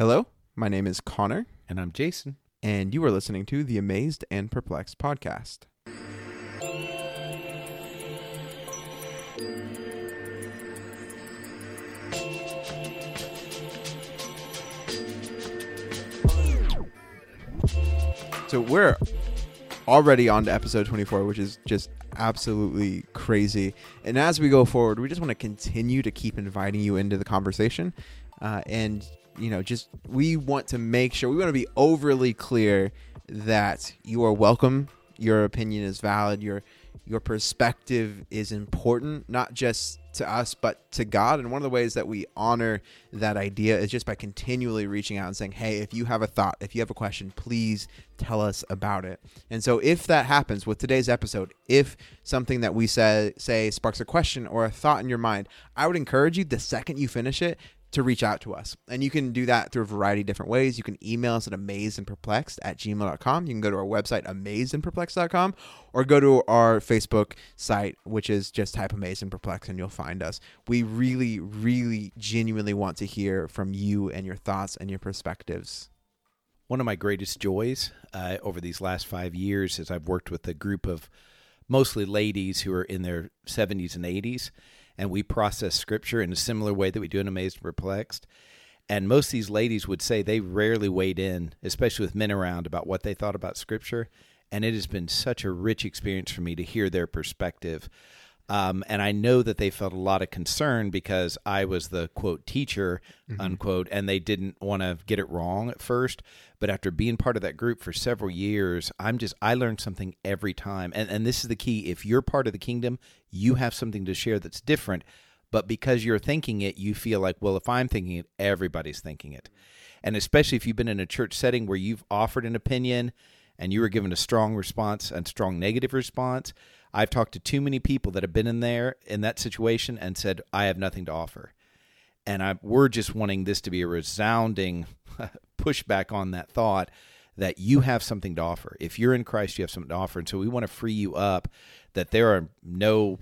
Hello, my name is Connor, And I'm Jason. and you are listening to the Amazed and Perplexed podcast. So we're already on to episode 24, which is just absolutely crazy. And as we go forward, we just want to continue to keep inviting you into the conversation. Uh, and, you know, just we want to make sure, we want to be overly clear that you are welcome. Your opinion is valid. Your your perspective is important, not just to us, but to God. And one of the ways that we honor that idea is just by continually reaching out and saying, Hey, if you have a thought, if you have a question, please tell us about it. And so if that happens with today's episode, if something that we say say sparks a question or a thought in your mind, I would encourage you the second you finish it to reach out to us. And you can do that through a variety of different ways. You can email us at amazedandperplexed at gmail.com. You can go to our website, amazedandperplexed.com, or go to our Facebook site, which is just type amazed and perplexed, and you'll find us. We really, really genuinely want to hear from you and your thoughts and your perspectives. One of my greatest joys uh, over these last five years is I've worked with a group of mostly ladies who are in their 70s and 80s, and we process scripture in a similar way that we do in Amazed and Perplexed. And most of these ladies would say they rarely weighed in, especially with men around, about what they thought about scripture. And it has been such a rich experience for me to hear their perspective. Um, and I know that they felt a lot of concern because I was the quote teacher, unquote, and they didn't want to get it wrong at first. But after being part of that group for several years, I'm just I learned something every time. And and this is the key. If you're part of the kingdom, you have something to share that's different. But because you're thinking it, you feel like, well, if I'm thinking it, everybody's thinking it. And especially if you've been in a church setting where you've offered an opinion and you were given a strong response and strong negative response, I've talked to too many people that have been in there in that situation and said, I have nothing to offer. And I, we're just wanting this to be a resounding pushback on that thought that you have something to offer. If you're in Christ, you have something to offer. And so we want to free you up that there are no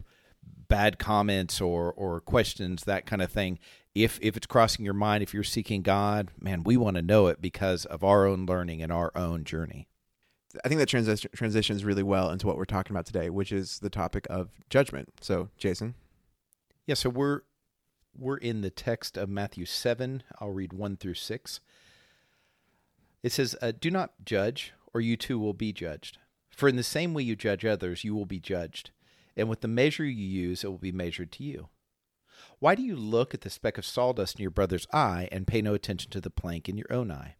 bad comments or, or questions, that kind of thing. If, if it's crossing your mind, if you're seeking God, man, we want to know it because of our own learning and our own journey. I think that transi- transitions really well into what we're talking about today, which is the topic of judgment. So, Jason. Yeah, so we're we're in the text of Matthew 7. I'll read 1 through 6. It says, uh, Do not judge, or you too will be judged. For in the same way you judge others, you will be judged. And with the measure you use, it will be measured to you. Why do you look at the speck of sawdust in your brother's eye and pay no attention to the plank in your own eye?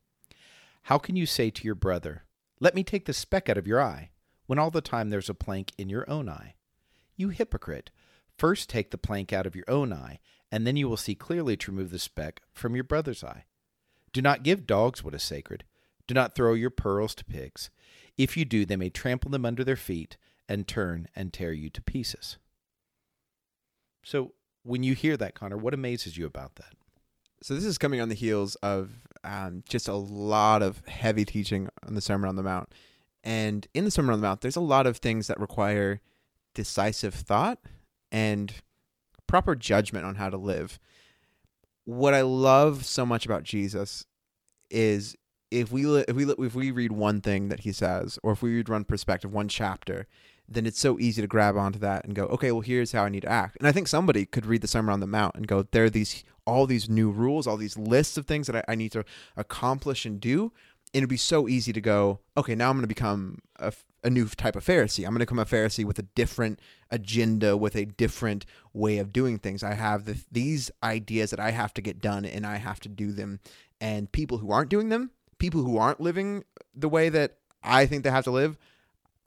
How can you say to your brother, Let me take the speck out of your eye, when all the time there's a plank in your own eye? You hypocrite! First take the plank out of your own eye, and then you will see clearly to remove the speck from your brother's eye. Do not give dogs what is sacred. Do not throw your pearls to pigs. If you do, they may trample them under their feet and turn and tear you to pieces. So, when you hear that, Connor, what amazes you about that? So this is coming on the heels of um, just a lot of heavy teaching on the Sermon on the Mount, and in the Sermon on the Mount, there's a lot of things that require decisive thought and proper judgment on how to live. What I love so much about Jesus is if we li- if we li- if we read one thing that he says, or if we read one perspective, one chapter, then it's so easy to grab onto that and go, okay, well, here's how I need to act. And I think somebody could read the Sermon on the Mount and go, there are these all these new rules, all these lists of things that I, I need to accomplish and do. And it'd be so easy to go, okay, now I'm going to become a, a new type of Pharisee. I'm going to become a Pharisee with a different agenda, with a different way of doing things. I have the, these ideas that I have to get done, and I have to do them. And people who aren't doing them, people who aren't living the way that I think they have to live,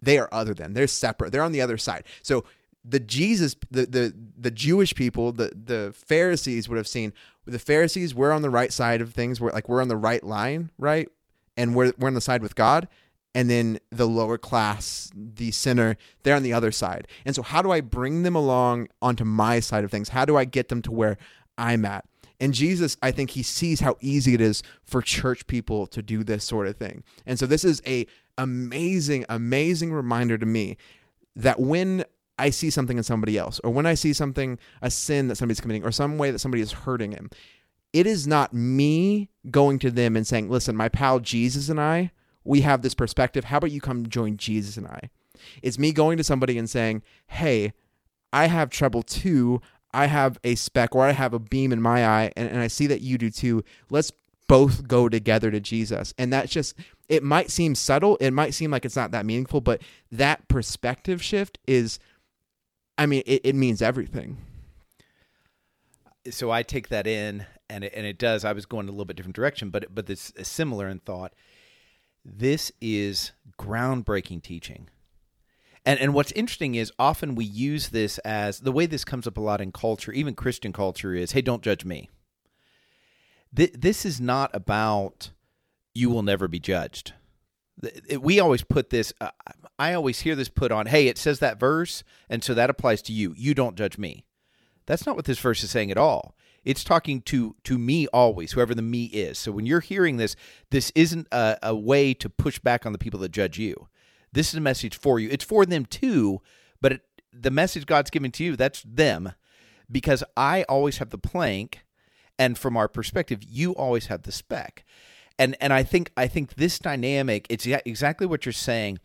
they are other than. They're separate. They're on the other side. So the Jesus, the the the Jewish people, the the Pharisees would have seen the Pharisees. We're on the right side of things. We're like we're on the right line, right? And we're we're on the side with God. And then the lower class, the sinner, they're on the other side. And so, how do I bring them along onto my side of things? How do I get them to where I'm at? And Jesus, I think he sees how easy it is for church people to do this sort of thing. And so this is a amazing, amazing reminder to me that when I see something in somebody else, or when I see something, a sin that somebody's committing, or some way that somebody is hurting him, it is not me going to them and saying, "Listen, my pal Jesus and I, we have this perspective. How about you come join Jesus and I?" It's me going to somebody and saying, "Hey, I have trouble too. I have a speck or I have a beam in my eye, and, and I see that you do too. Let's both go together to Jesus." And that's just it might seem subtle, it might seem like it's not that meaningful, but that perspective shift is I mean, it, it means everything. So I take that in and it, and it does. I was going a little bit different direction, but but it's similar in thought. This is groundbreaking teaching. And and what's interesting is often we use this as the way this comes up a lot in culture, even Christian culture is, hey, don't judge me. Th- this is not about you will never be judged. We always put this uh, I always hear this put on, hey, it says that verse and so that applies to you. You don't judge me. That's not what this verse is saying at all. It's talking to to me always, whoever the me is. So when you're hearing this, this isn't a, a way to push back on the people that judge you. This is a message for you. It's for them too, but it, the message God's giving to you, that's them. Because I always have the plank, and from our perspective, you always have the speck. And and I think I think this dynamic, it's exactly what you're saying.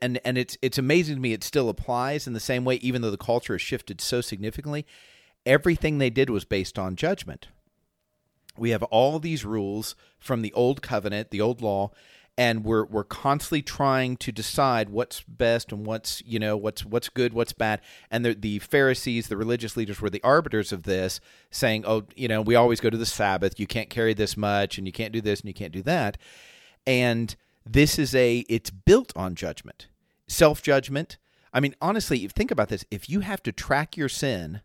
And and it's it's amazing to me it still applies in the same way, even though the culture has shifted so significantly. Everything they did was based on judgment. We have all these rules from the old covenant, the old law, and we're we're constantly trying to decide what's best and what's you know what's what's good what's bad. And the the Pharisees the religious leaders were the arbiters of this saying oh you know we always go to the sabbath. You can't carry this much and you can't do this and you can't do that. And this is a it's built on judgment self judgment i mean honestly think about this. If you have to track your sin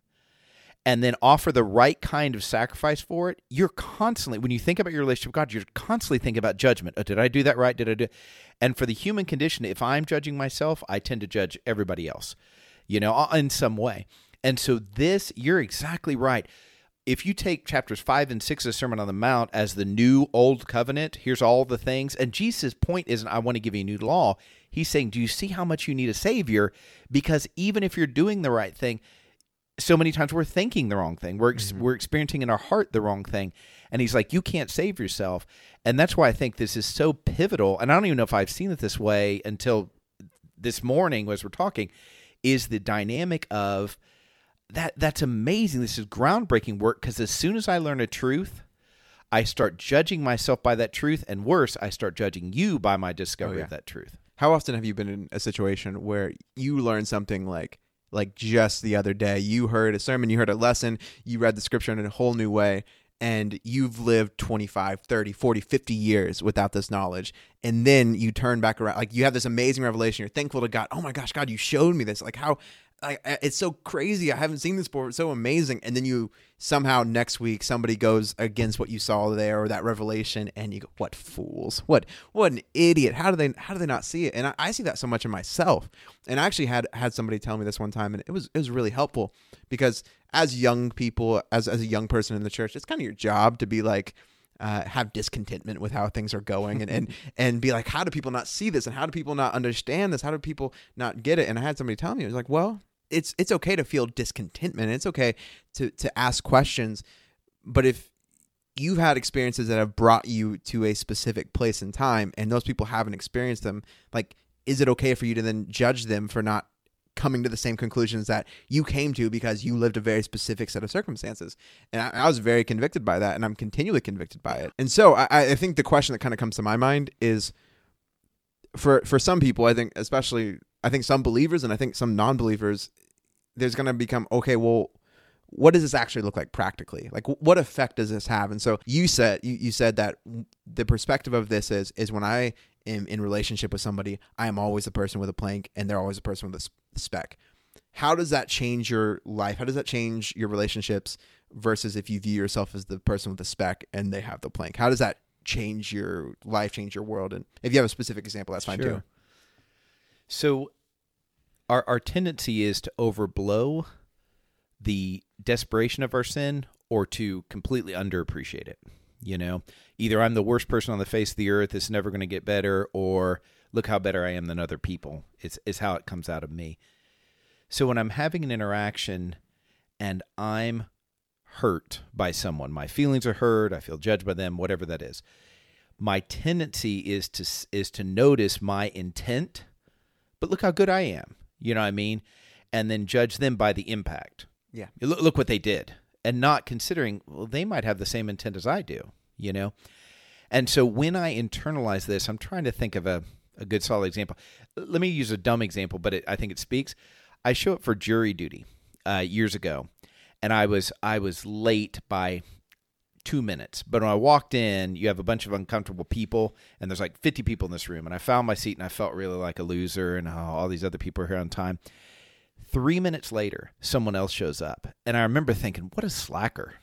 and then offer the right kind of sacrifice for it, you're constantly, when you think about your relationship with God, you're constantly thinking about judgment. Oh, did I do that right? Did I do? And for the human condition, if I'm judging myself, I tend to judge everybody else, you know, uh, in some way. And so this, you're exactly right. If you take chapters five and six of the Sermon on the Mount as the new old covenant, here's all the things. And Jesus' point isn't, I want to give you a new law. He's saying, Do you see how much you need a Savior? Because even if you're doing the right thing, so many times we're thinking the wrong thing. We're ex- mm-hmm. we're experiencing in our heart the wrong thing. And he's like, you can't save yourself. And that's why I think this is so pivotal. And I don't even know if I've seen it this way until this morning as we're talking. Is the dynamic of that? That's amazing. This is groundbreaking work because as soon as I learn a truth, I start judging myself by that truth, and worse, I start judging you by my discovery oh, yeah. of that truth. How often have you been in a situation where you learn something like? Like just the other day. You heard a sermon, you heard a lesson, you read the scripture in a whole new way, and you've lived 25, 30, 40, 50 years without this knowledge. And then you turn back around, like you have this amazing revelation. You're thankful to God. Oh my gosh, God, you showed me this. Like how like it's so crazy. I haven't seen this before. It's so amazing. And then you somehow next week somebody goes against what you saw there or that revelation, and you go, "What fools! What what an idiot! How do they how do they not see it?" And I, I see that so much in myself. And I actually had had somebody tell me this one time, and it was it was really helpful because as young people, as as a young person in the church, it's kind of your job to be like. Uh, have discontentment with how things are going and, and and be like how do people not see this and how do people not understand this how do people not get it and i had somebody tell me it was like well it's it's okay to feel discontentment. It's okay to to ask questions, but if you've had experiences that have brought you to a specific place in time and those people haven't experienced them, like is it okay for you to then judge them for not coming to the same conclusions that you came to because you lived a very specific set of circumstances. And I, I was very convicted by that, and I'm continually convicted by it. And so I, I think the question that kind of comes to my mind is for for some people, I think especially I think some believers and I think some non-believers, there's going to become okay. Well, what does this actually look like practically? Like, what effect does this have? And so you said you, you said that the perspective of this is is when I am in relationship with somebody, I am always a person with a plank, and they're always a person with a speck How does that change your life? How does that change your relationships versus if you view yourself as the person with the speck and they have the plank? How does that change your life, change your world? And if you have a specific example, that's fine sure. too. So our our tendency is to overblow the desperation of our sin or to completely underappreciate it. You know, either I'm the worst person on the face of the earth, it's never going to get better, or look how better I am than other people. It's is how it comes out of me. So when I'm having an interaction and I'm hurt by someone. My feelings are hurt. I feel judged by them, whatever that is. My tendency is to is to notice my intent, but look how good I am. You know what I mean? And then judge them by the impact. Yeah. Look, look what they did, and not considering well they might have the same intent as I do. You know, and so when I internalize this, I'm trying to think of a a good solid example. Let me use a dumb example, but it, I think it speaks. I show up for jury duty uh, years ago, and I was I was late by two minutes. But when I walked in, you have a bunch of uncomfortable people, and there's like 50 people in this room. And I found my seat, and I felt really like a loser, and oh, all these other people are here on time. Three minutes later, someone else shows up, and I remember thinking, "What a slacker!"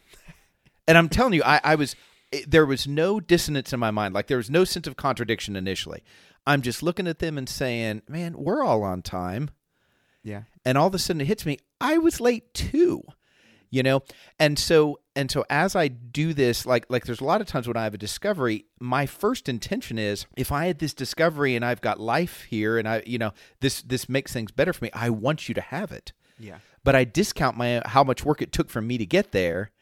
and I'm telling you, I, I was eh, there was no dissonance in my mind. Like there was no sense of contradiction initially. I'm just looking at them and saying, "Man, we're all on time." Yeah. And all of a sudden it hits me, I was late too. You know? And so and so as I do this, like like there's a lot of times when I have a discovery, my first intention is if I had this discovery and I've got life here and I you know, this this makes things better for me, I want you to have it. Yeah. But I discount my how much work it took for me to get there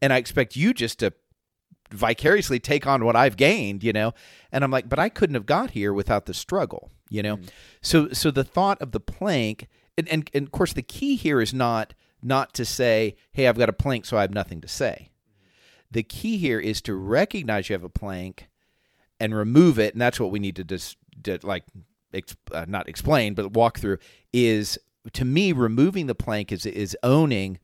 and I expect you just to vicariously take on what I've gained, you know. And I'm like, but I couldn't have got here without the struggle, you know. Mm. So so the thought of the plank and, and, and of course the key here is not not to say, hey, I've got a plank, so I have nothing to say. The key here is to recognize you have a plank and remove it, and that's what we need to just to like ex, uh, not explain, but walk through. Is to me removing the plank is is owning.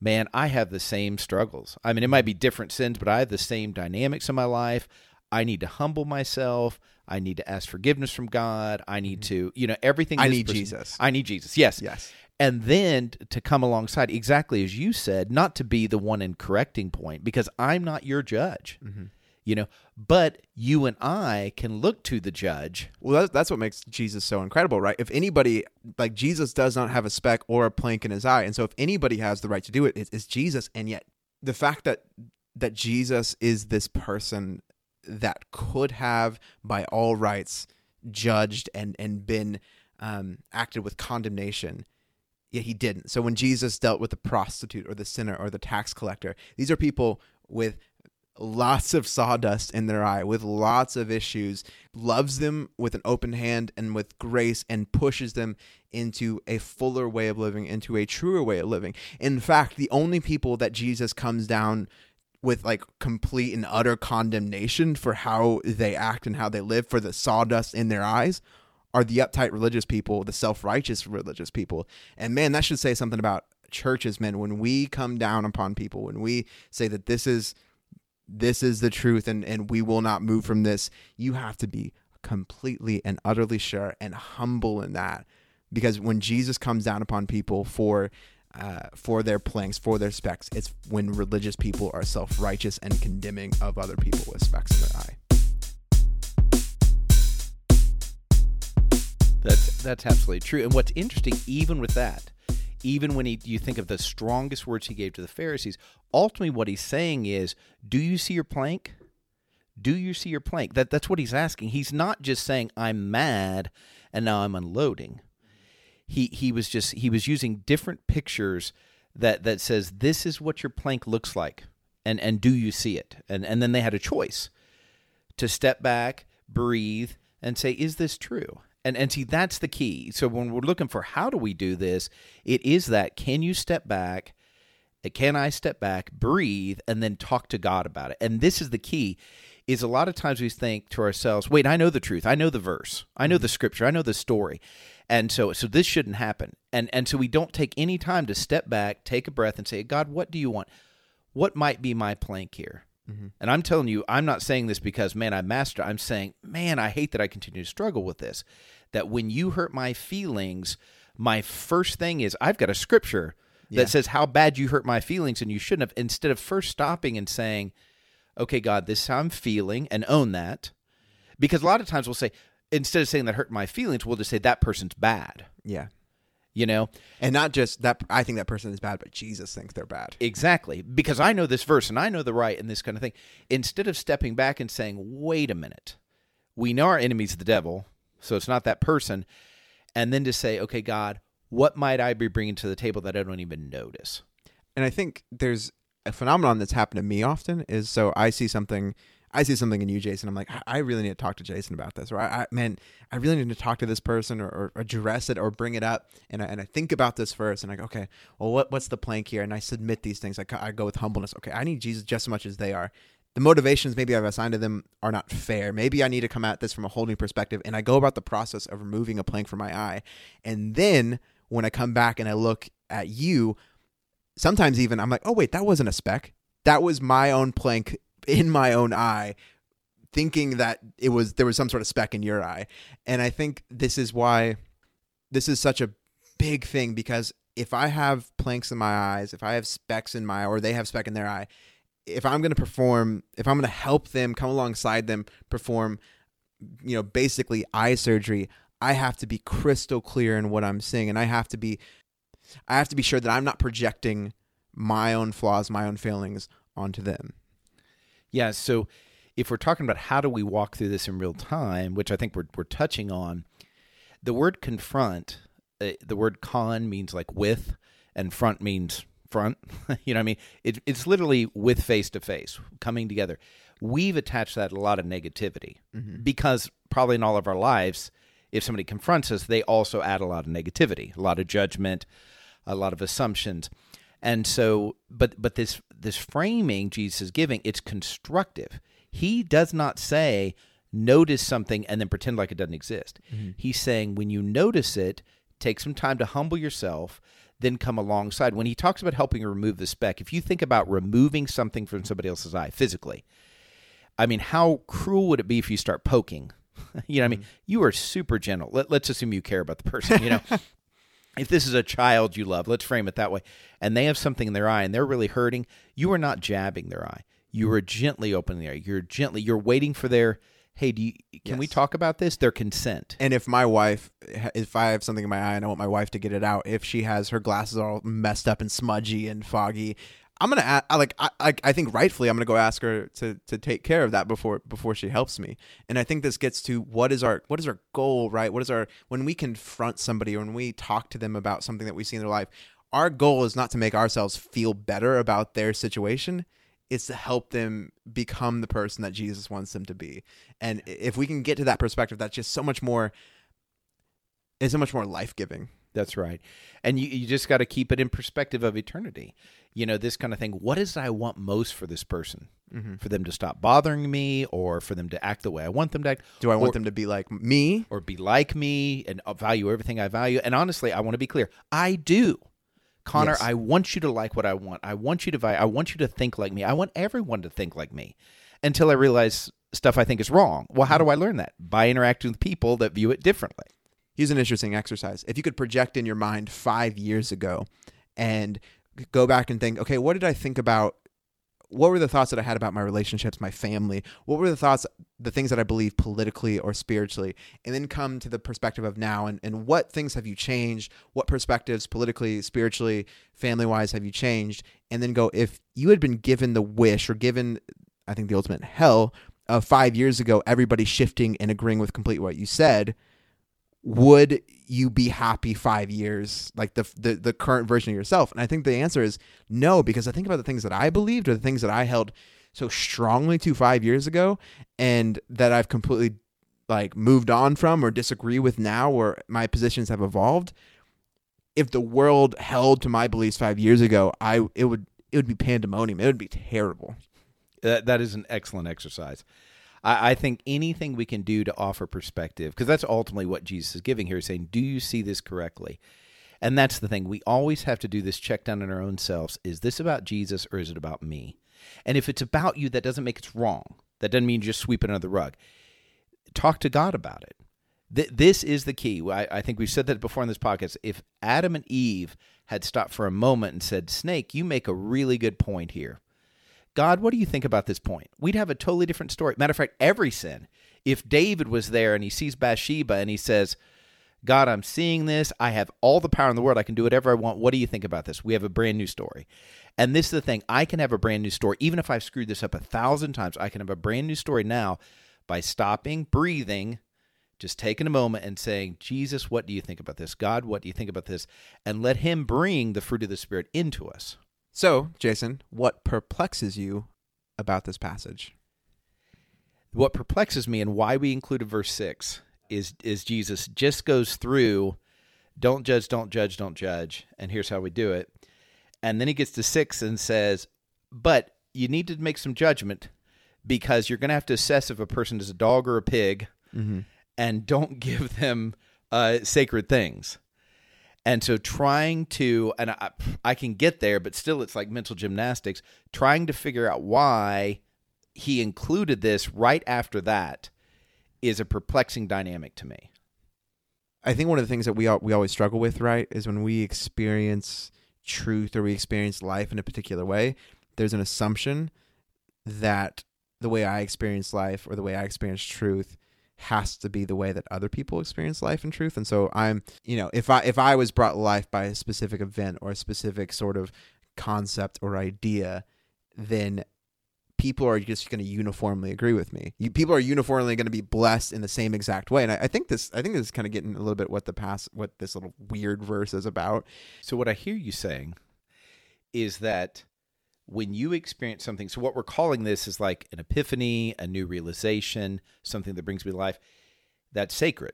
Man, I have the same struggles. I mean, it might be different sins, but I have the same dynamics in my life. I need to humble myself. I need to ask forgiveness from God. I need mm-hmm. to, you know, everything. I need person, Jesus. I need Jesus. Yes. Yes. And then to come alongside, exactly as you said, not to be the one in correcting point, because I'm not your judge. Mm-hmm. You know, but you and I can look to the judge. Well, that's, that's what makes Jesus so incredible, right? If anybody, like Jesus does not have a speck or a plank in his eye. And so if anybody has the right to do it, it's, it's Jesus. And yet the fact that that Jesus is this person that could have, by all rights, judged and and been um, acted with condemnation. Yet he didn't. So when Jesus dealt with the prostitute or the sinner or the tax collector, these are people with lots of sawdust in their eye, with lots of issues, loves them with an open hand and with grace, and pushes them into a fuller way of living, into a truer way of living. In fact, the only people that Jesus comes down with like complete and utter condemnation for how they act and how they live for the sawdust in their eyes are the uptight religious people, the self-righteous religious people. And man, that should say something about churches, man, when we come down upon people, when we say that this is this is the truth and and we will not move from this, you have to be completely and utterly sure and humble in that. Because when Jesus comes down upon people for uh, for their planks, for their specks. It's when religious people are self righteous and condemning of other people with specks in their eye. That's that's absolutely true. And what's interesting, even with that, even when he, you think of the strongest words he gave to the Pharisees, ultimately what he's saying is, "Do you see your plank? Do you see your plank?" That that's what he's asking. He's not just saying, "I'm mad," and now I'm unloading he he was just he was using different pictures that that says this is what your plank looks like and and do you see it and and then they had a choice to step back breathe and say is this true and and see that's the key. So when we're looking for how do we do this it is that can you step back? Can i step back breathe and then talk to god about it? And this is the key is a lot of times we think to ourselves wait i know the truth. I know the verse. I know the scripture. I know the story. And so so this shouldn't happen. And and so we don't take any time to step back take a breath and say god what do you want? What might be my plank here? Mm-hmm. and i'm telling you i'm not saying this because man i mastered i'm saying man i hate that i continue to struggle with this that when you hurt my feelings my first thing is i've got a scripture that yeah. says how bad you hurt my feelings and you shouldn't have instead of first stopping and saying okay god this is how i'm feeling and own that because a lot of times we'll say instead of saying that hurt my feelings, we'll just say that person's bad. Yeah. You know? And not just that I think that person is bad, but Jesus thinks they're bad. Exactly. Because I know this verse and I know the right and this kind of thing. Instead of stepping back and saying, wait a minute, we know our enemy's the devil, so it's not that person. And then to say, okay, God, what might I be bringing to the table that I don't even notice? And I think there's a phenomenon that's happened to me often is so I see something I see something in you, Jason. I'm like, I- really need to talk to Jason about this, or I, I man, I really need to talk to this person, or, or address it, or bring it up, and I, and I think about this first, and I go, okay, well, what what's the plank here? And I submit these things. I, I go with humbleness. Okay, I need Jesus just as much as they are. The motivations maybe I've assigned to them are not fair. Maybe I need to come at this from a whole new perspective, and I go about the process of removing a plank from my eye, and then when I come back and I look at you, sometimes even I'm like, oh wait, that wasn't a speck. That was my own plank in my own eye, thinking that it was there was some sort of speck in your eye. And I think this is why this is such a big thing because if I have planks in my eyes, if I have specks in my or they have speck in their eye, if I'm going to perform, if I'm going to help them come alongside them perform, you know, basically eye surgery, I have to be crystal clear in what I'm saying and I have to be I have to be sure that I'm not projecting my own flaws, my own failings onto them. Yeah. So if we're talking about how do we walk through this in real time, which I think we're, we're touching on, the word confront, uh, the word con means like with, and front means front. you know what I mean? It, it's literally with face to face, coming together. We've attached that a lot of negativity mm-hmm. because probably in all of our lives, if somebody confronts us, they also add a lot of negativity, a lot of judgment, a lot of assumptions. And so, but but this this framing Jesus is giving, it's constructive. He does not say notice something and then pretend like it doesn't exist. Mm-hmm. He's saying when you notice it, take some time to humble yourself, then come alongside. When he talks about helping remove the speck, if you think about removing something from somebody else's eye physically, I mean, how cruel would it be if you start poking? you know, I mean, mm-hmm. you are super gentle. Let, let's assume you care about the person. You know, if this is a child you love, let's frame it that way, and they have something in their eye and they're really hurting, you are not jabbing their eye. You mm-hmm. are gently opening their eye. You're gently. You're waiting for their. Hey, do you, can we talk about this? Their consent. And if my wife, if I have something in my eye and I want my wife to get it out, if she has her glasses all messed up and smudgy and foggy, I'm gonna a- I like I I I think rightfully I'm gonna go ask her to to take care of that before before she helps me. And I think this gets to what is our what is our goal, right? What is our when we confront somebody or when we talk to them about something that we see in their life, our goal is not to make ourselves feel better about their situation. It's to help them become the person that Jesus wants them to be. And if we can get to that perspective, that's just so much more it's so much more life giving. That's right. And you, you just got to keep it in perspective of eternity. You know, this kind of thing. What is it I want most for this person? Mm-hmm. For them to stop bothering me or for them to act the way I want them to act? Do I want Or- them to be like me? or be like me and value everything I value. And honestly, I want to be clear. I do. Connor, Yes. I want you to like what I want. I want you to. I want you to think like me. I want everyone to think like me until I realize stuff I think is wrong. Well, how do I learn that? By interacting with people that view it differently. Here's an interesting exercise. If you could project in your mind five years ago and go back and think, okay, what did I think about? What were the thoughts that I had about my relationships, my family? What were the thoughts, the things that I believe politically or spiritually? And then come to the perspective of now and, and what things have you changed? What perspectives, politically, spiritually, family wise, have you changed? And then go, if you had been given the wish or given, I think, the ultimate hell of five years ago, everybody shifting and agreeing with completely what you said, would you be happy five years like the, the the current version of yourself? And i think the answer is no because i think about the things that i believed or the things that i held so strongly to five years ago and that i've completely like moved on from or disagree with now or my positions have evolved. If the world held to my beliefs five years ago i it would it would be pandemonium. It would be terrible. That, that is an excellent exercise. I, I think anything we can do to offer perspective, because that's ultimately what Jesus is giving here, saying, Do you see this correctly? And that's the thing. We always have to do this check down in our own selves. Is this about Jesus or is it about me? And if it's about you, that doesn't make it wrong. That doesn't mean you just sweep it under the rug. Talk to God about it. Th- this is the key. I, I think we've said that before in this podcast. If Adam and Eve had stopped for a moment and said, Snake, you make a really good point here. God, what do you think about this point? We'd have a totally different story. Matter of fact, every sin. If David was there and he sees Bathsheba and he says, God, I'm seeing this. I have all the power in the world. I can do whatever I want. What do you think about this? We have a brand new story. And this is the thing I can have a brand new story. Even if I've screwed this up a thousand times, I can have a brand new story now by stopping, breathing, just taking a moment and saying, Jesus, what do you think about this? God, what do you think about this? And let Him bring the fruit of the Spirit into us. So, Jason, what perplexes you about this passage? What perplexes me and why we included verse 6 is is Jesus just goes through don't judge, don't judge, don't judge, and here's how we do it. And then he gets to 6 and says, "But you need to make some judgment because you're going to have to assess if a person is a dog or a pig Mm-hmm. and don't give them uh, sacred things. And so trying to, and I, I can get there, but still it's like mental gymnastics, trying to figure out why he included this right after that is a perplexing dynamic to me. I think one of the things that we all, we always struggle with, right, is when we experience truth or we experience life in a particular way, there's an assumption that the way I experience life or the way I experience truth has to be the way that other people experience life and truth. And so I'm, you know, if I if I was brought life by a specific event or a specific sort of concept or idea, then people are just going to uniformly agree with me. You, people are uniformly going to be blessed in the same exact way. And I, I think this, I think this is kind of getting a little bit what the past, what this little weird verse is about. So what I hear you saying is that when you experience something, so what we're calling this is like an epiphany, a new realization, something that brings me to life, that's sacred.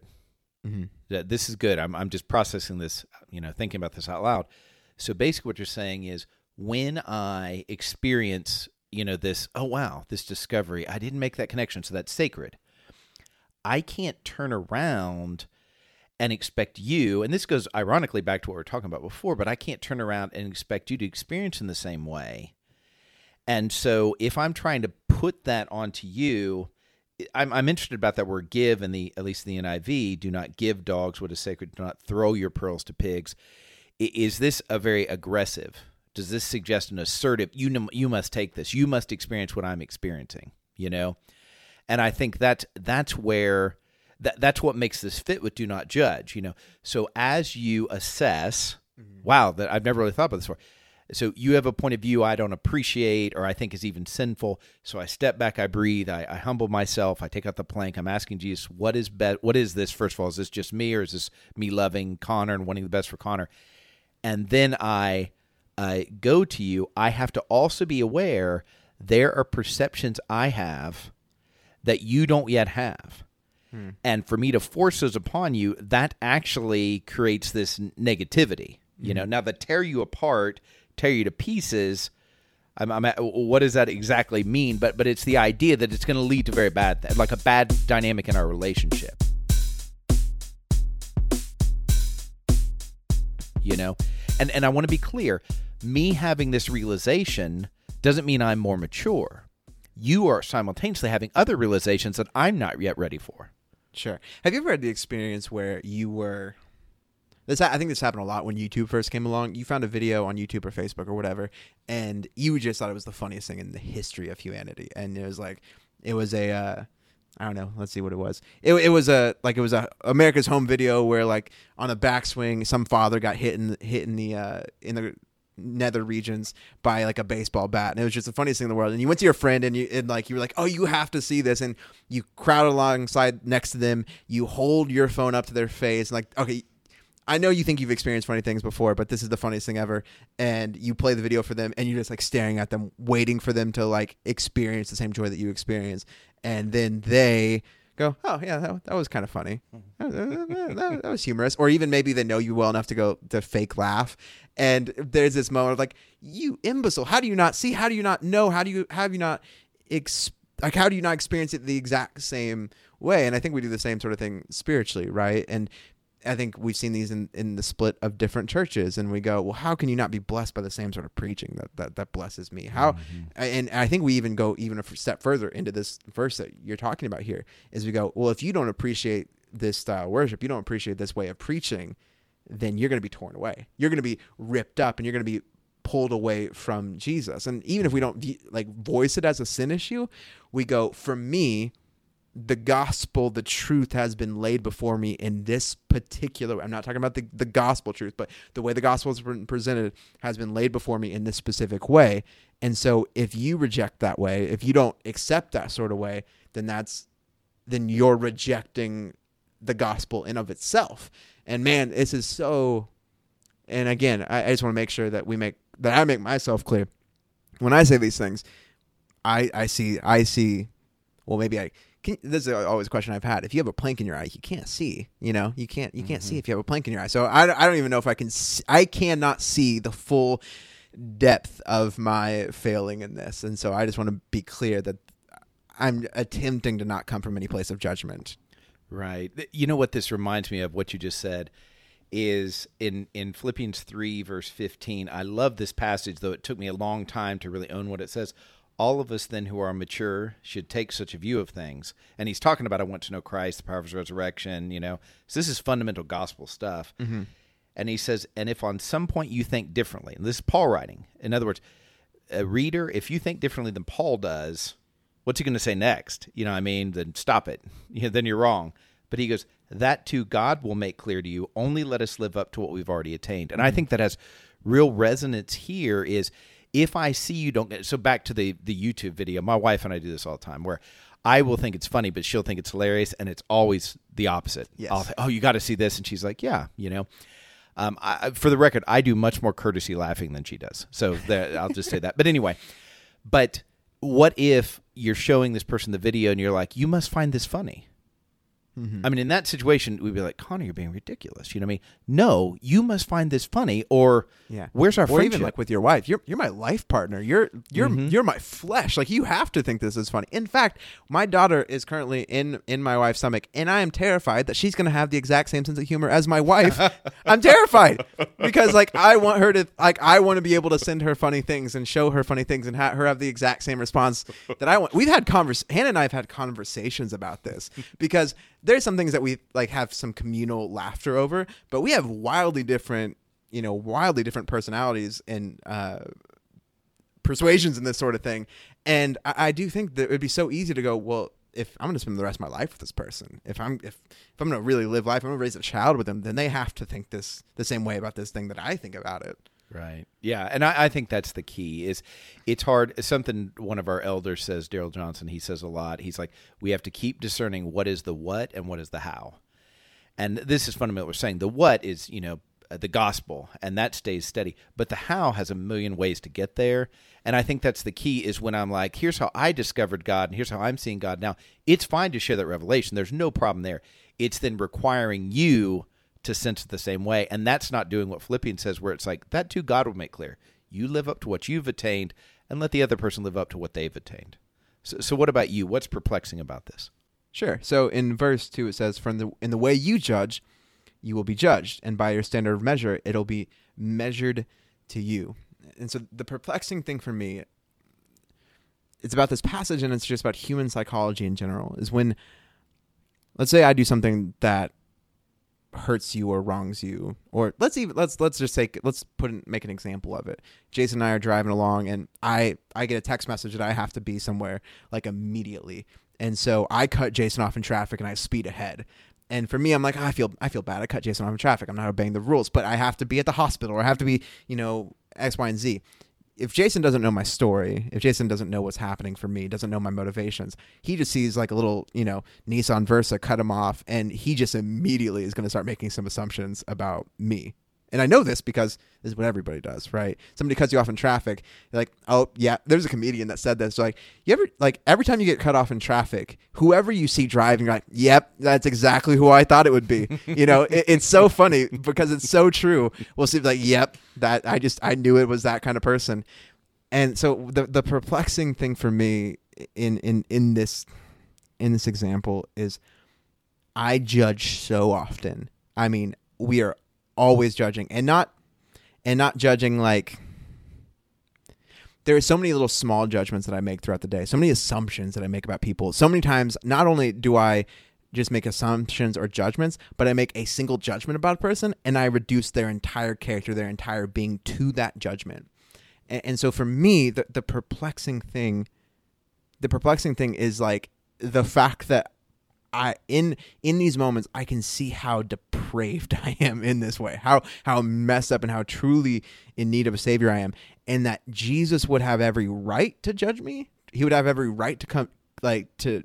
Mm-hmm. That this is good. I'm I'm just processing this, you know, thinking about this out loud. So basically what you're saying is when I experience, you know, this, oh wow, this discovery, I didn't make that connection, so that's sacred. I can't turn around and expect you, and this goes ironically back to what we are talking about before, but I can't turn around and expect you to experience in the same way. And so if I'm trying to put that onto you, I'm, I'm interested about that word give in the at least in the NIV. Do not give dogs what is sacred. Do not throw your pearls to pigs. Is this a very aggressive? Does this suggest an assertive? You you must take this. You must experience what I'm experiencing. You know, and I think that's that's where that that's what makes this fit with do not judge. You know, so as you assess, mm-hmm. wow, that I've never really thought about this before. So you have a point of view I don't appreciate or I think is even sinful. So I step back, I breathe, I, I humble myself, I take out the plank. I'm asking Jesus, what is be- What is this? First of all, is this just me or is this me loving Connor and wanting the best for Connor? And then I I go to you. I have to also be aware there are perceptions I have that you don't yet have. Hmm. And for me to force those upon you, that actually creates this negativity. You know, hmm. now that tear you apart, tear you to pieces. I'm, I'm at, what does that exactly mean? But but it's the idea that it's going to lead to very bad, like a bad dynamic in our relationship. You know, and and I want to be clear. Me having this realization doesn't mean I'm more mature. You are simultaneously having other realizations that I'm not yet ready for. Sure. Have you ever had the experience where you were? This I think this happened a lot when YouTube first came along. You found a video on YouTube or Facebook or whatever, and you just thought it was the funniest thing in the history of humanity. And it was like, it was a, uh, I don't know. Let's see what it was. It, it was a like it was a America's Home video where like on a backswing, some father got hit in hit in the uh, in the nether regions by like a baseball bat and it was just the funniest thing in the world and you went to your friend and you and like you were like oh you have to see this and you crowd alongside next to them you hold your phone up to their face and like okay I know you think you've experienced funny things before, but this is the funniest thing ever. And you play the video for them, and you're just like staring at them, waiting for them to like experience the same joy that you experience. And then they go, "Oh yeah, that, that was kind of funny. Mm-hmm. That, that- that- that was humorous." Or even maybe they know you well enough to go to fake laugh. And there's this moment of like, "You imbecile! How do you not see? How do you not know? How do you have you not ex- like how do you not experience it the exact same way?" And I think we do the same sort of thing spiritually, right? And I think we've seen these in, in the split of different churches, and we go, well, how can you not be blessed by the same sort of preaching that that, that blesses me? How, mm-hmm. and I think we even go even a step further into this verse that you're talking about here, is we go, well, if you don't appreciate this style of worship, you don't appreciate this way of preaching, then you're going to be torn away. You're going to be ripped up, and you're going to be pulled away from Jesus. And even if we mm-hmm. don't like voice it as a sin issue, we go, for me, the gospel, the truth has been laid before me in this particular I'm not talking about the, the gospel truth, but the way the gospel been presented has been laid before me in this specific way. And so if you reject that way, if you don't accept that sort of way, then that's then you're rejecting the gospel in of itself. And man, this is so and again, I, I just want to make sure that we make that I make myself clear. When I say these things, I I see I see. Well, maybe I. Can, this is always a question I've had. If you have a plank in your eye, you can't see. You know, you can't you can't see mm-hmm. if you have a plank in your eye. So I, I don't even know if I can. See, I cannot see the full depth of my failing in this, and so I just want to be clear that I'm attempting to not come from any place of judgment. Right. You know what this reminds me of? What you just said is in in Philippians three verse fifteen. I love this passage, though it took me a long time to really own what it says. All of us then who are mature should take such a view of things. And he's talking about I want to know Christ, the power of his resurrection. You know, so this is fundamental gospel stuff. Mm-hmm. And he says, and if on some point you think differently, and this is Paul writing. In other words, a reader, if you think differently than Paul does, what's he going to say next? You know, I mean, then stop it. You know, then you're wrong. But he goes, that too God will make clear to you. Only let us live up to what we've already attained. And I think that has real resonance here is if I see you don't get so back to the the YouTube video, my wife and I do this all the time where I will think it's funny, but she'll think it's hilarious, and it's always the opposite. Yes. I'll think, oh, you got to see this, and she's like, yeah, you know. Um, I, for the record, I do much more courtesy laughing than she does, so there, I'll just say that. But anyway, but what if you're showing this person the video and you're like, you must find this funny? I mean, in that situation, we'd be like, Connor, you're being ridiculous. You know what I mean? No, you must find this funny, or Yeah. where's our or friendship? even like with your wife you're you're my life partner you're you're Mm-hmm. you're my flesh like you have to think this is funny in fact my daughter is currently in in my wife's stomach and i am terrified that she's going to have the exact same sense of humor as my wife i'm terrified because like i want her to like i want to be able to send her funny things and show her funny things and ha- her have the exact same response that i want we've had convers hannah and i have had conversations about this because there's some things that we like have some communal laughter over but we have wildly different you know wildly different personalities and uh, persuasions and this sort of thing. And I, I do think that it would be so easy to go, well, if I'm going to spend the rest of my life with this person, if I'm if if I'm going to really live life, I'm going to raise a child with them, then they have to think this the same way about this thing that I think about it. Right. Yeah, and I, I think that's the key. Is it's hard. Something one of our elders says, Daryl Johnson. He says a lot. He's like, we have to keep discerning what is the what and what is the how. And this is fundamentally what we're saying. The what is you know uh, the gospel, and that stays steady. But the how has a million ways to get there. And I think that's the key. Is when I'm like, here's how I discovered God, and here's how I'm seeing God now. It's fine to share that revelation. There's no problem there. It's then requiring you to sense it the same way. And that's not doing what Philippians says, where it's like, that too God will make clear. You live up to what you've attained and let the other person live up to what they've attained. So, so what about you? What's perplexing about this? Sure. So in verse two, it says, "From the in the way you judge, you will be judged, and by your standard of measure, it'll be measured to you." And so the perplexing thing for me, it's about this passage, and it's just about human psychology in general. Is when, let's say, I do something that hurts you or wrongs you, or let's even let's let's just say let's put in, make an example of it. Jason and I are driving along, and I I get a text message that I have to be somewhere like immediately, and so I cut Jason off in traffic and I speed ahead. And for me, I'm like, "Ah, I feel I feel bad. I cut Jason off in traffic. I'm not obeying the rules, but I have to be at the hospital or I have to be, you know, X, Y, and Z. If Jason doesn't know my story, if Jason doesn't know what's happening for me, doesn't know my motivations, he just sees like a little, you know, Nissan Versa cut him off, and he just immediately is going to start making some assumptions about me. And I know this because this is what everybody does, right? Somebody cuts you off in traffic, you're like, oh yeah, there's a comedian that said this. Like, you ever like every time you get cut off in traffic, whoever you see driving, you're like, yep, that's exactly who I thought it would be. you know, it, it's so funny because it's so true. We'll see, like, yep, that I just I knew it was that kind of person. And so the the perplexing thing for me in in in this in this example is I judge so often. I mean, we are always judging and not and not judging like there are so many little small judgments that I make throughout the day. So many assumptions that I make about people. So many times not only do I just make assumptions or judgments, but I make a single judgment about a person and I reduce their entire character, their entire being to that judgment. And, and so for me, the, the perplexing thing, the perplexing thing is like the fact that I in in these moments I can see how depraved I am in this way. How how messed up and how truly in need of a savior I am and that Jesus would have every right to judge me. He would have every right to come like to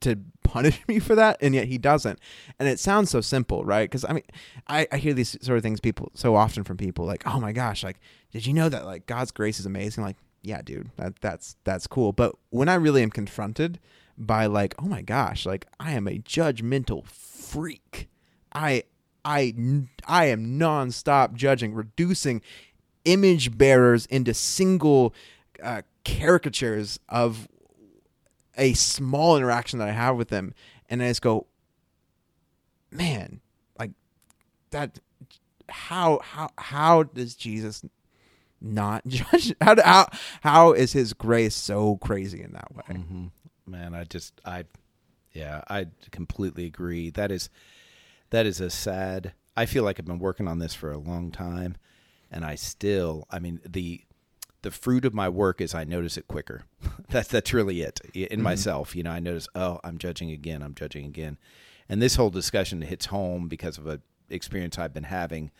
to punish me for that, and yet He doesn't. And it sounds so simple, right? Because I mean, I, I hear these sort of things people so often from people like, oh my gosh, like, did you know that like God's grace is amazing? Like, yeah, dude, that that's that's cool. But when I really am confronted by like, oh my gosh, like I am a judgmental freak. I I I am nonstop judging, reducing image bearers into single uh, caricatures of a small interaction that I have with them, and I just go, man, like that. How how how does Jesus not judge? How how how is His grace so crazy in that way? Mm-hmm. Man, I just I, yeah, I completely agree. That is that is a sad. I feel like I've been working on this for a long time, and I still, I mean, the the fruit of my work is I notice it quicker. that's that's really it in mm-hmm. myself. You know, I notice, oh, I'm judging again. I'm judging again, and this whole discussion hits home because of a experience I've been having.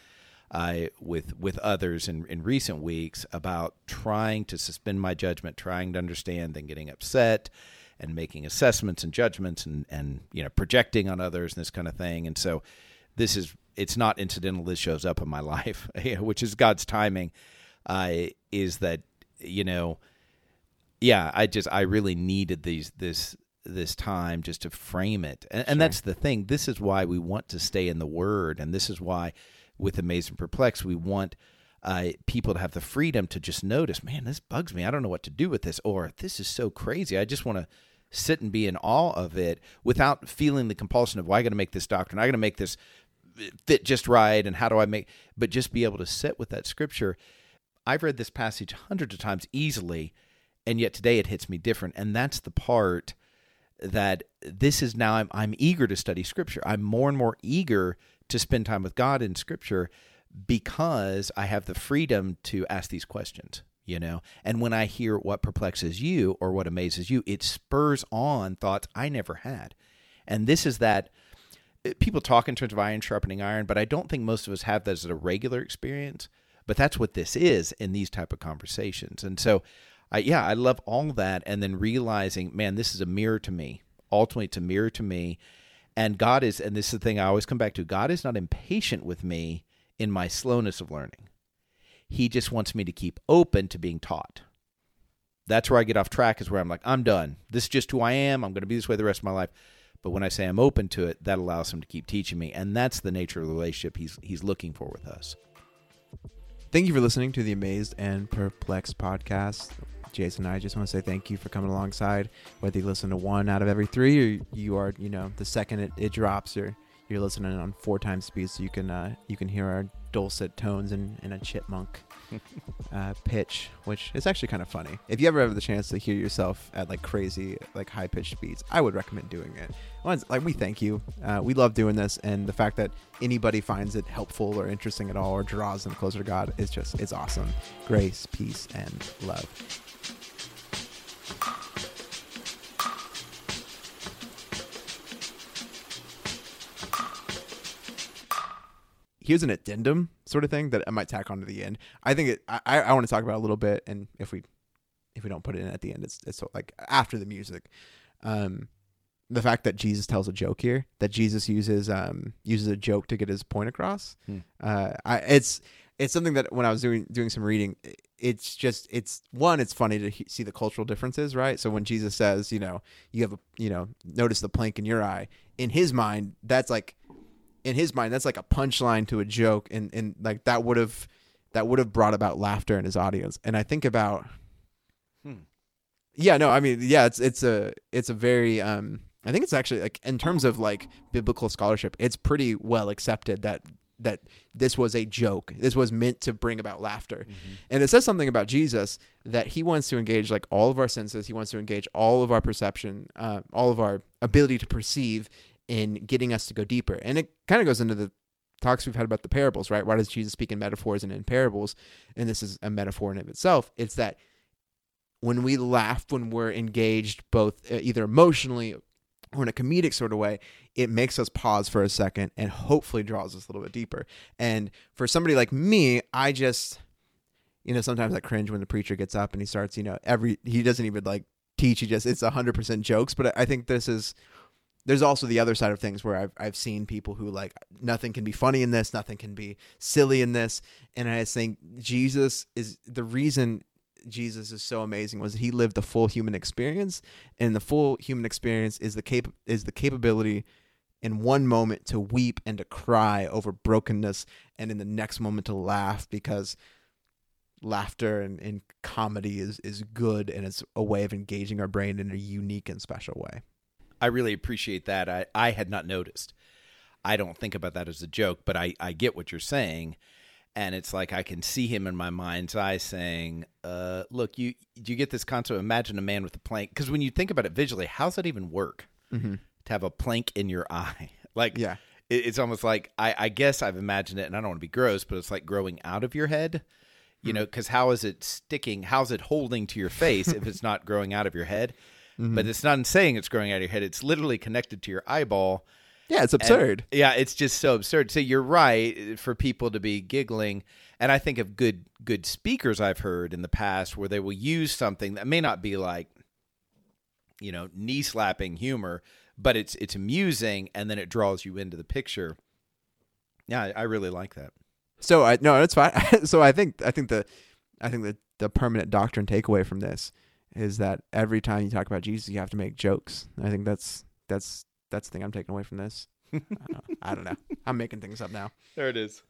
I with with others in, in recent weeks about trying to suspend my judgment, trying to understand, then getting upset, and making assessments and judgments, and and you know projecting on others and this kind of thing. And so, this is it's not incidental. This shows up in my life, which is God's timing. Uh, is that you know, yeah, I just I really needed these this this time just to frame it, and, sure. and that's the thing. This is why we want to stay in the Word, and this is why with Amazed and Perplexed we want. Uh, people to have the freedom to just notice, man, this bugs me. I don't know what to do with this, or this is so crazy. I just want to sit and be in awe of it without feeling the compulsion of, well, I got to make this doctrine. I got to make this fit just right and how do I make but just be able to sit with that scripture. I've read this passage hundreds of times easily and yet today it hits me different and that's the part that this is now I'm I'm eager to study scripture. I'm more and more eager to spend time with God in scripture because I have the freedom to ask these questions, you know. And when I hear what perplexes you or what amazes you, it spurs on thoughts I never had. And this is that eh, people talk in terms of iron sharpening iron, but I don't think most of us have that as a regular experience. But that's what this is in these type of conversations. And so, I, yeah, I love all that, and then realizing, man, this is a mirror to me. Ultimately, it's a mirror to me, and God is, and this is the thing I always come back to. God is not impatient with me in my slowness of learning. He just wants me to keep open to being taught. That's where I get off track. Is where I'm like, I'm done. This is just who I am. I'm going to be this way the rest of my life. But when I say I'm open to it, that allows him to keep teaching me, and that's the nature of the relationship he's he's looking for with us. Thank you for listening to the Amazed and Perplexed podcast. Jason and I just want to say thank you for coming alongside. Whether you listen to one out of every three, or you are, you know, the second it, it drops, or you're listening on four times speed, so you can uh, you can hear our dulcet tones in, in a chipmunk uh, pitch, which is actually kind of funny. If you ever have the chance to hear yourself at like crazy, like high pitched beats, I would recommend doing it. Once, like we thank you, uh, we love doing this, and the fact that anybody finds it helpful or interesting at all or draws them closer to God is just it's awesome. Grace, peace, and love. Here's an addendum sort of thing that I might tack on to the end. I think it. I, I want to talk about a little bit, and if we if we don't put it in at the end, it's it's like after the music. Um, the fact that Jesus tells a joke here, that Jesus uses um uses a joke to get his point across. Hmm. Uh, I it's it's something that when I was doing doing some reading, it's just it's one it's funny to he- see the cultural differences, right? So when Jesus says, you know, you have a you know, notice the plank in your eye, in his mind, that's like in his mind that's like a punchline to a joke and and like that would have that would have brought about laughter in his audience and i think about hmm. yeah no i mean yeah it's it's a it's a very um i think it's actually like in terms of like biblical scholarship it's pretty well accepted that that this was a joke this was meant to bring about laughter mm-hmm. and it says something about jesus that he wants to engage like all of our senses he wants to engage all of our perception uh, all of our ability to perceive in getting us to go deeper. And it kind of goes into the talks we've had about the parables, right? Why does Jesus speak in metaphors and in parables? And this is a metaphor in of itself. It's that when we laugh, when we're engaged both uh, either emotionally or in a comedic sort of way, it makes us pause for a second and hopefully draws us a little bit deeper. And for somebody like me, I just, you know, sometimes I cringe when the preacher gets up and he starts, you know, every, he doesn't even like teach, he just, it's 100% jokes. But I think this is there's also the other side of things where I've I've seen people who like nothing can be funny in this, nothing can be silly in this, and I think Jesus is the reason Jesus is so amazing was he lived the full human experience, and the full human experience is the cap is the capability in one moment to weep and to cry over brokenness, and in the next moment to laugh because laughter and, and comedy is is good and it's a way of engaging our brain in a unique and special way. I really appreciate that. I, I had not noticed. I don't think about that as a joke, but I, I get what you're saying. And it's like I can see him in my mind's eye saying, uh, look, you do you get this concept? Imagine a man with a plank. Because when you think about it visually, how's that even work? Mm-hmm. To have a plank in your eye. like Yeah. it, it's almost like I, I guess I've imagined it, and I don't want to be gross, but it's like growing out of your head. You know, because how is it sticking? How's it holding to your face if it's not growing out of your head? Mm-hmm. But it's not saying it's growing out of your head. It's literally connected to your eyeball. Yeah, it's And- absurd. yeah, it's just so absurd. So you're right uh, for people to be giggling, and I think of good good speakers I've heard in the past where they will use something that may not be like, you know, knee slapping humor, but it's it's amusing, and then it draws you into the picture. Yeah, I, I really like that. So I no, it's fine. so I think I think the I think the the permanent doctrine takeaway from this is that every time you talk about Jesus, you have to make jokes. I think that's that's that's the thing I'm taking away from this. I don't know. I don't know. I'm making things up now. There it is.